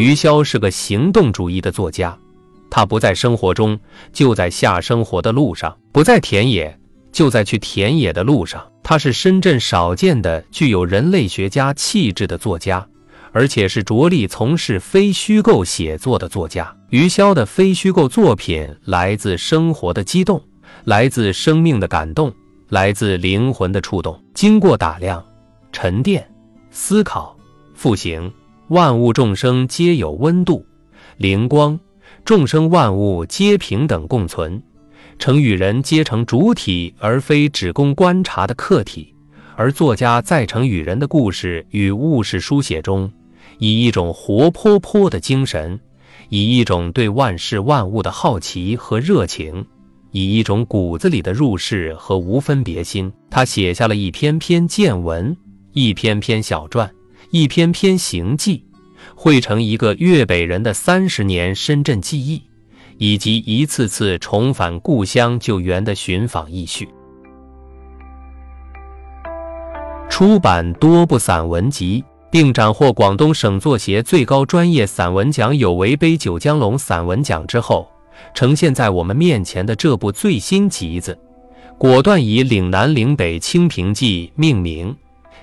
余潇是个行动主义的作家，他不在生活中，就在下生活的路上；不在田野，就在去田野的路上。他是深圳少见的具有人类学家气质的作家，而且是着力从事非虚构写作的作家。余潇的非虚构作品来自生活的激动，来自生命的感动，来自灵魂的触动。经过打量、沉淀、思考、复形。万物众生皆有温度、灵光，众生万物皆平等共存，成与人皆成主体，而非只供观察的客体。而作家在成与人的故事与物事书写中，以一种活泼泼的精神，以一种对万事万物的好奇和热情，以一种骨子里的入世和无分别心，他写下了一篇篇见闻，一篇篇小传。一篇篇行记，汇成一个粤北人的三十年深圳记忆，以及一次次重返故乡救援的寻访意绪。出版多部散文集，并斩获广东省作协最高专业散文奖有为杯九江龙散文奖之后，呈现在我们面前的这部最新集子，果断以《岭南岭北清平记》命名。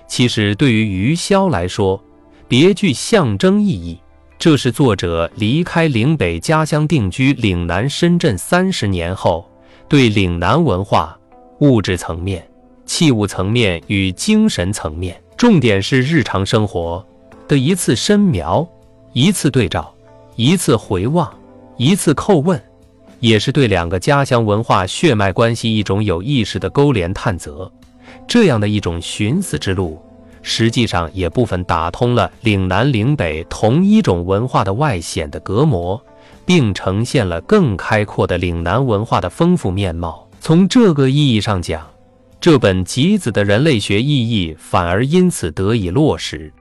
其实，对于余潇来说，别具象征意义。这是作者离开岭北家乡定居岭南深圳三十年后，对岭南文化物质层面、器物层面与精神层面，重点是日常生活的一次深描、一次对照、一次回望、一次叩问，也是对两个家乡文化血脉关系一种有意识的勾连探责。这样的一种寻思之路，实际上也部分打通了岭南岭北同一种文化的外显的隔膜，并呈现了更开阔的岭南文化的丰富面貌。从这个意义上讲，这本集子的人类学意义反而因此得以落实。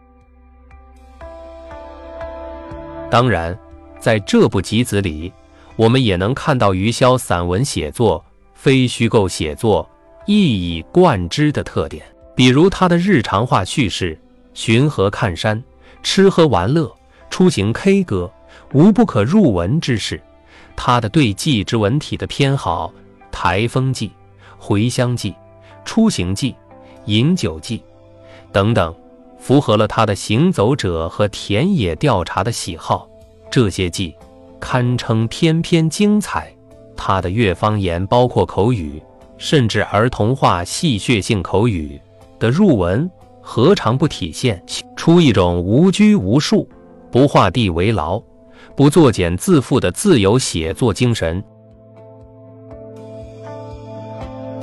当然，在这部集子里，我们也能看到余潇散文写作、非虚构写作。一以贯之的特点，比如他的日常化叙事，寻河看山，吃喝玩乐，出行 K 歌，无不可入文之事。他的对记之文体的偏好，台风记、回乡记、出行记、饮酒记等等，符合了他的行走者和田野调查的喜好。这些记堪称篇篇精彩。他的粤方言包括口语。甚至儿童化戏谑性口语的入文，何尝不体现出一种无拘无束、不画地为牢、不作茧自缚的自由写作精神？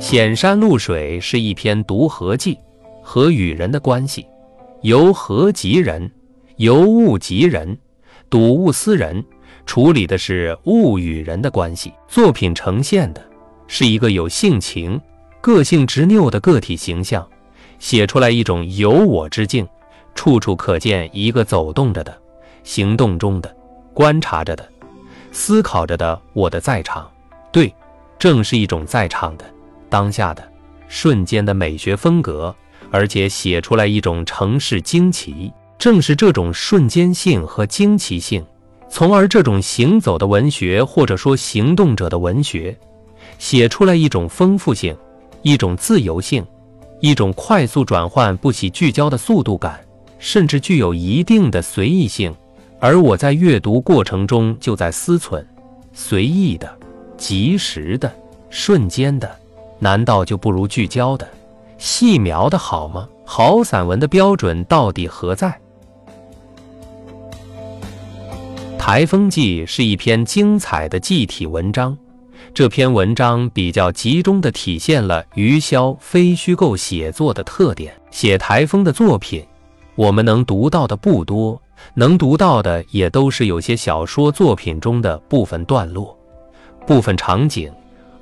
《显山露水》是一篇读河记，和与人的关系，由河及人，由物及人，睹物思人，处理的是物与人的关系。作品呈现的。是一个有性情、个性执拗的个体形象，写出来一种有我之境，处处可见一个走动着的、行动中的、观察着的、思考着的我的在场。对，正是一种在场的、当下的、瞬间的美学风格，而且写出来一种城市惊奇。正是这种瞬间性和惊奇性，从而这种行走的文学，或者说行动者的文学。写出来一种丰富性，一种自由性，一种快速转换、不起聚焦的速度感，甚至具有一定的随意性。而我在阅读过程中就在思忖：随意的、及时的、瞬间的，难道就不如聚焦的、细描的好吗？好散文的标准到底何在？《台风记》是一篇精彩的记体文章。这篇文章比较集中地体现了余潇非虚构写作的特点。写台风的作品，我们能读到的不多，能读到的也都是有些小说作品中的部分段落、部分场景，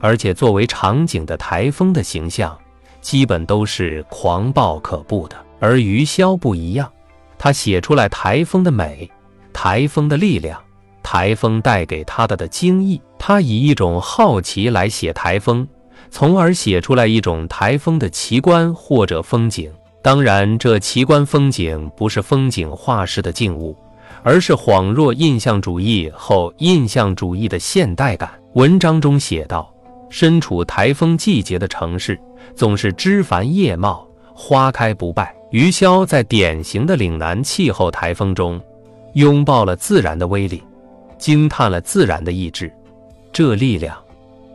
而且作为场景的台风的形象，基本都是狂暴可怖的。而余潇不一样，他写出来台风的美，台风的力量。台风带给他的的惊异，他以一种好奇来写台风，从而写出来一种台风的奇观或者风景。当然，这奇观风景不是风景画式的静物，而是恍若印象主义后印象主义的现代感。文章中写道：“身处台风季节的城市，总是枝繁叶茂，花开不败。”余潇在典型的岭南气候台风中，拥抱了自然的威力，惊叹了自然的意志。这力量、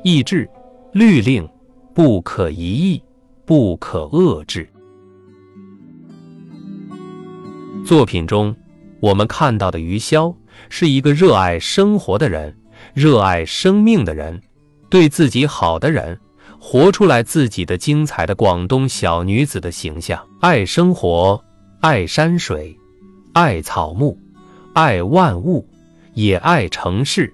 意志、律令，不可一议，不可遏制。作品中，我们看到的余潇是一个热爱生活的人，热爱生命的人，对自己好的人。活出来自己的精彩的广东小女子的形象，爱生活，爱山水，爱草木，爱万物，也爱城市，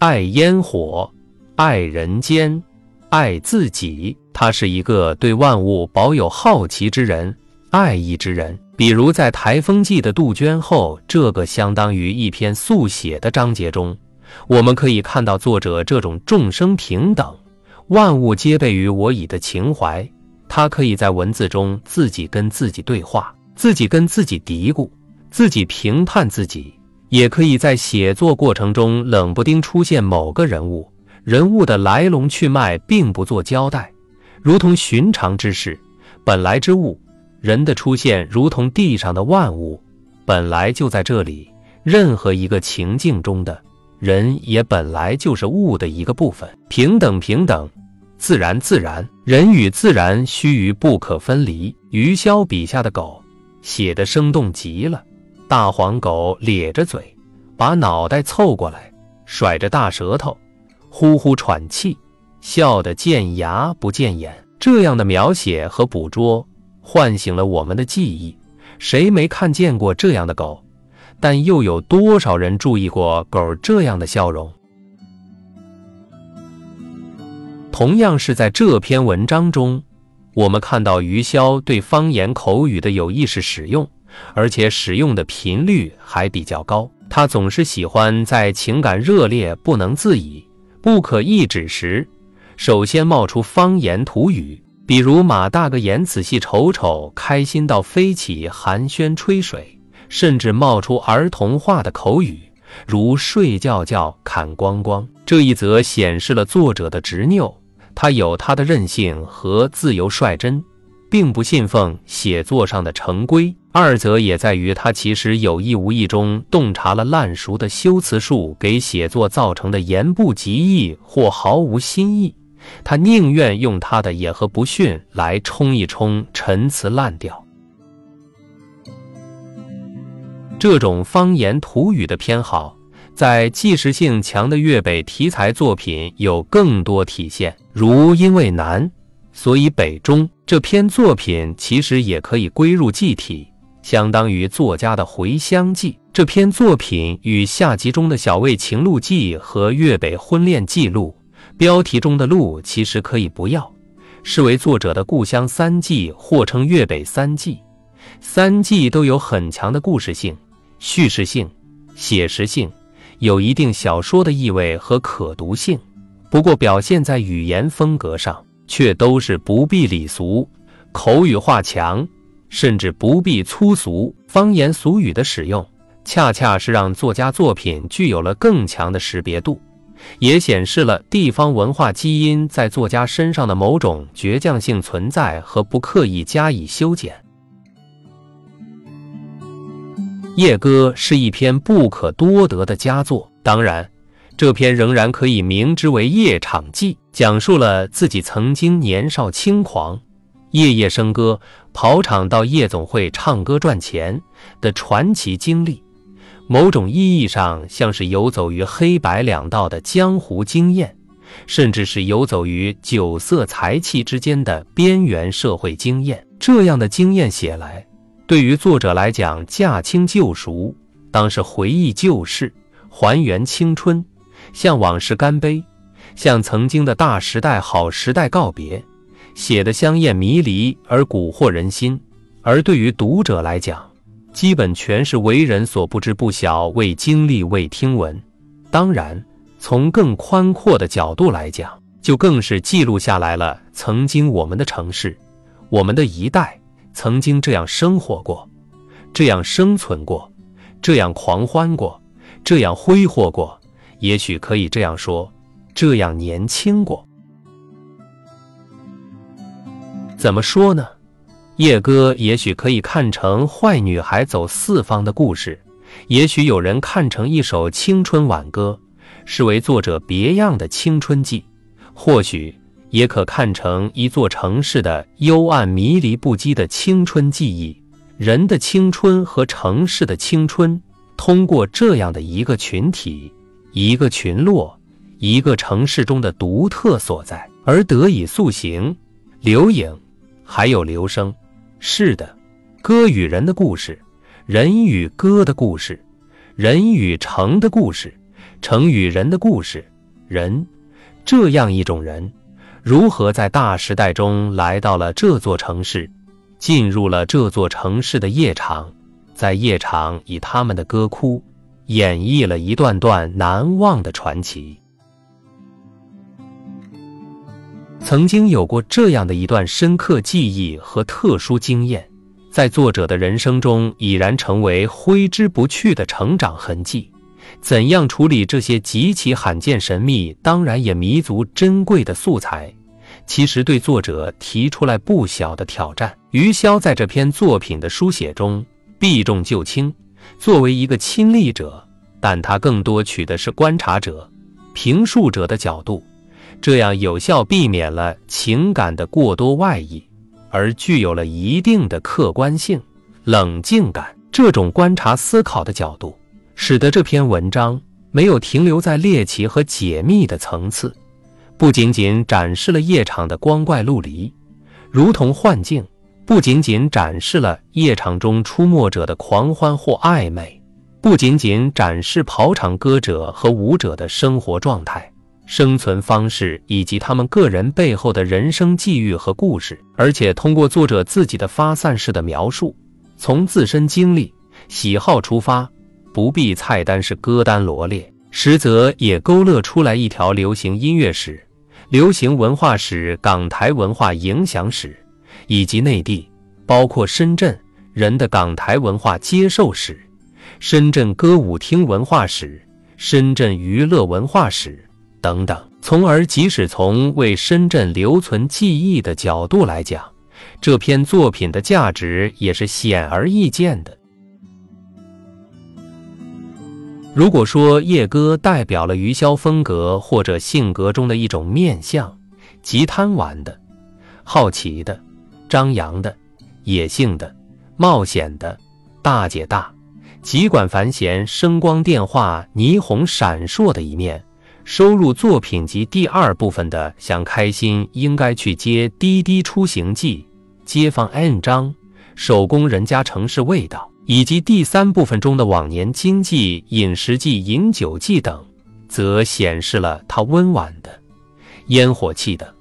爱烟火，爱人间，爱自己。他是一个对万物保有好奇之人，爱意之人。比如在台风季的杜鹃后这个相当于一篇速写的章节中，我们可以看到作者这种众生平等。万物皆备于我矣的情怀，他可以在文字中自己跟自己对话，自己跟自己嘀咕，自己评判自己；也可以在写作过程中冷不丁出现某个人物，人物的来龙去脉并不做交代，如同寻常之事，本来之物。人的出现如同地上的万物，本来就在这里。任何一个情境中的。人也本来就是物的一个部分，平等平等，自然自然，人与自然须臾不可分离。余潇笔下的狗写得生动极了，大黄狗咧着嘴，把脑袋凑过来，甩着大舌头，呼呼喘气，笑得见牙不见眼。这样的描写和捕捉，唤醒了我们的记忆。谁没看见过这样的狗？但又有多少人注意过狗这样的笑容？同样是在这篇文章中，我们看到余潇对方言口语的有意识使用，而且使用的频率还比较高。他总是喜欢在情感热烈、不能自已、不可抑制时，首先冒出方言土语，比如马大个眼仔细瞅瞅，开心到飞起，寒暄吹水。甚至冒出儿童话的口语，如“睡觉觉”“砍光光”。这一则显示了作者的执拗，他有他的任性和自由率真，并不信奉写作上的成规。二则也在于他其实有意无意中洞察了烂熟的修辞术给写作造成的言不及义或毫无新意，他宁愿用他的野和不逊来冲一冲陈词滥调。这种方言土语的偏好，在纪实性强的粤北题材作品有更多体现，如因为南，所以北中这篇作品其实也可以归入记体，相当于作家的回乡记。这篇作品与下集中的小魏情路记和粤北婚恋记录标题中的路其实可以不要，视为作者的故乡三记，或称粤北三记。三记都有很强的故事性。叙事性、写实性，有一定小说的意味和可读性，不过表现在语言风格上，却都是不必礼俗、口语化强，甚至不必粗俗。方言俗语的使用，恰恰是让作家作品具有了更强的识别度，也显示了地方文化基因在作家身上的某种倔强性存在和不刻意加以修剪。《夜歌》是一篇不可多得的佳作，当然，这篇仍然可以名之为《夜场记》，讲述了自己曾经年少轻狂、夜夜笙歌、跑场到夜总会唱歌赚钱的传奇经历。某种意义上，像是游走于黑白两道的江湖经验，甚至是游走于酒色财气之间的边缘社会经验。这样的经验写来。对于作者来讲，驾轻就熟，当是回忆旧事，还原青春，向往事干杯，向曾经的大时代、好时代告别，写得香艳迷离而蛊惑人心。而对于读者来讲，基本全是为人所不知不晓、未经历、未听闻。当然，从更宽阔的角度来讲，就更是记录下来了曾经我们的城市，我们的一代。曾经这样生活过，这样生存过，这样狂欢过，这样挥霍过，也许可以这样说，这样年轻过。怎么说呢？夜歌也许可以看成坏女孩走四方的故事，也许有人看成一首青春挽歌，视为作者别样的青春记，或许也可看成一座城市的幽暗迷离不羁的青春记忆。人的青春和城市的青春，通过这样的一个群体、一个群落、一个城市中的独特所在而得以塑形、留影。还有留声，是的，歌与人的故事，人与歌的故事，人与城的故事，城与人的故事，人，这样一种人，如何在大时代中来到了这座城市，进入了这座城市的夜场，在夜场以他们的歌哭，演绎了一段段难忘的传奇。曾经有过这样的一段深刻记忆和特殊经验，在作者的人生中已然成为挥之不去的成长痕迹。怎样处理这些极其罕见、神秘，当然也弥足珍贵的素材，其实对作者提出来不小的挑战。余潇在这篇作品的书写中避重就轻，作为一个亲历者，但他更多取的是观察者、评述者的角度。这样有效避免了情感的过多外溢，而具有了一定的客观性、冷静感。这种观察思考的角度，使得这篇文章没有停留在猎奇和解密的层次，不仅仅展示了夜场的光怪陆离，如同幻境；不仅仅展示了夜场中出没者的狂欢或暧昧，不仅仅展示跑场歌者和舞者的生活状态。生存方式以及他们个人背后的人生际遇和故事，而且通过作者自己的发散式的描述，从自身经历、喜好出发，不必菜单式歌单罗列，实则也勾勒出来一条流行音乐史、流行文化史、港台文化影响史，以及内地，包括深圳人的港台文化接受史、深圳歌舞厅文化史、深圳娱乐文化史。等等，从而即使从为深圳留存记忆的角度来讲，这篇作品的价值也是显而易见的。如果说夜歌代表了余潇风格或者性格中的一种面相，即贪玩的、好奇的、张扬的、野性的、冒险的、大姐大、极管繁弦、声光电话、霓虹闪烁的一面。收入作品集第二部分的“想开心应该去接滴滴出行记”、“街坊 N 章”、“手工人家城市味道”，以及第三部分中的“往年经济饮食记、饮酒记”等，则显示了他温婉的、烟火气的、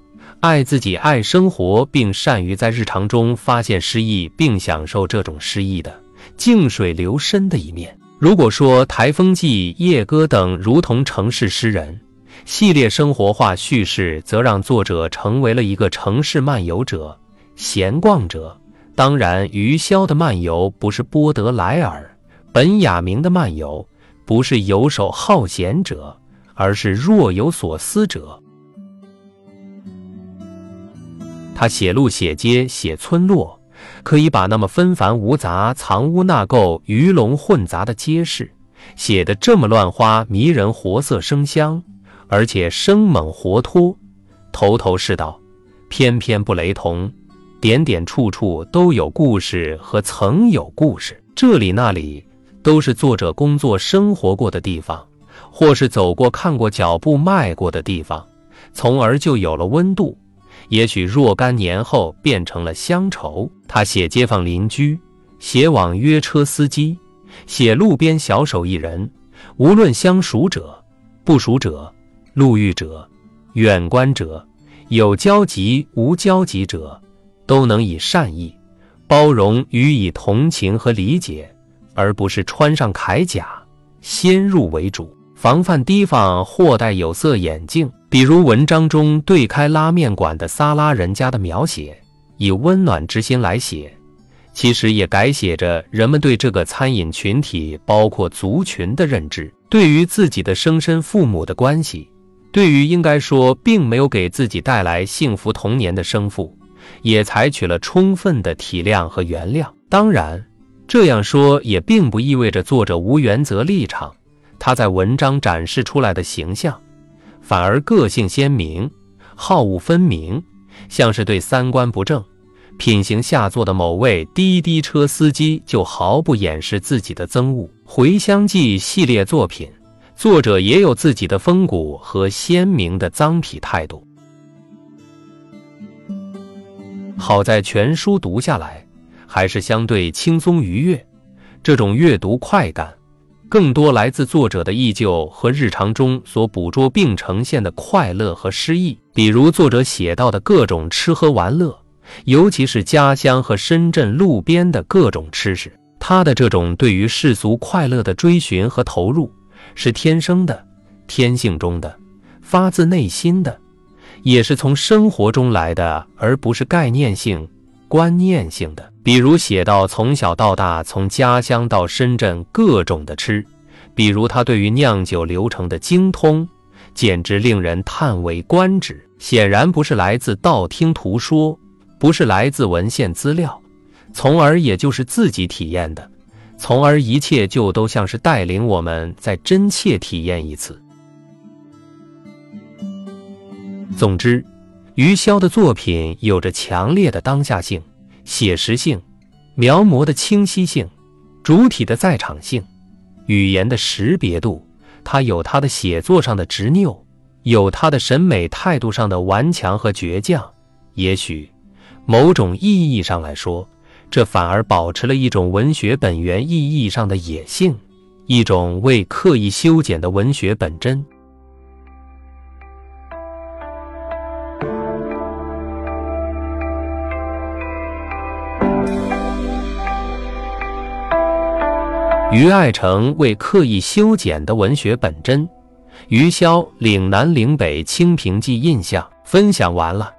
爱自己、爱生活，并善于在日常中发现诗意，并享受这种诗意的静水流深的一面。如果说《台风记》《夜歌》等如同城市诗人系列生活化叙事，则让作者成为了一个城市漫游者、闲逛者。当然，余潇的漫游不是波德莱尔，本雅明的漫游不是游手好闲者，而是若有所思者。他写路、写街、写村落。可以把那么纷繁无杂、藏污纳垢、鱼龙混杂的街市写得这么乱花迷人、活色生香，而且生猛活脱，头头是道，偏偏不雷同，点点处处都有故事和曾有故事，这里那里都是作者工作生活过的地方，或是走过看过脚步迈过的地方，从而就有了温度。也许若干年后变成了乡愁。他写街坊邻居，写网约车司机，写路边小手艺人。无论相熟者、不熟者、路遇者、远观者、有交集无交集者，都能以善意、包容予以同情和理解，而不是穿上铠甲先入为主。防范提防或戴有色眼镜，比如文章中对开拉面馆的撒拉人家的描写，以温暖之心来写，其实也改写着人们对这个餐饮群体，包括族群的认知，对于自己的生身父母的关系，对于应该说并没有给自己带来幸福童年的生父，也采取了充分的体谅和原谅。当然，这样说也并不意味着作者无原则立场，他在文章展示出来的形象，反而个性鲜明，好恶分明，像是对三观不正。品行下作的某位滴滴车司机就毫不掩饰自己的憎恶。《回乡记》系列作品，作者也有自己的风骨和鲜明的脏痞态度。好在全书读下来还是相对轻松愉悦，这种阅读快感更多来自作者的忆旧和日常中所捕捉并呈现的快乐和诗意，比如作者写到的各种吃喝玩乐。尤其是家乡和深圳路边的各种吃食，他的这种对于世俗快乐的追寻和投入，是天生的、天性中的、发自内心的，也是从生活中来的，而不是概念性、观念性的。比如写到从小到大，从家乡到深圳各种的吃，比如他对于酿酒流程的精通，简直令人叹为观止。显然不是来自道听途说。不是来自文献资料，从而也就是自己体验的，从而一切就都像是带领我们再真切体验一次。总之，余潇的作品有着强烈的当下性、写实性、描摹的清晰性、主体的在场性、语言的识别度。他有他的写作上的执拗，有他的审美态度上的顽强和倔强。也许。某种意义上来说，这反而保持了一种文学本源意义上的野性，一种未刻意修剪的文学本真。余爱成为刻意修剪的文学本真，余潇岭南岭北清平记印象分享完了。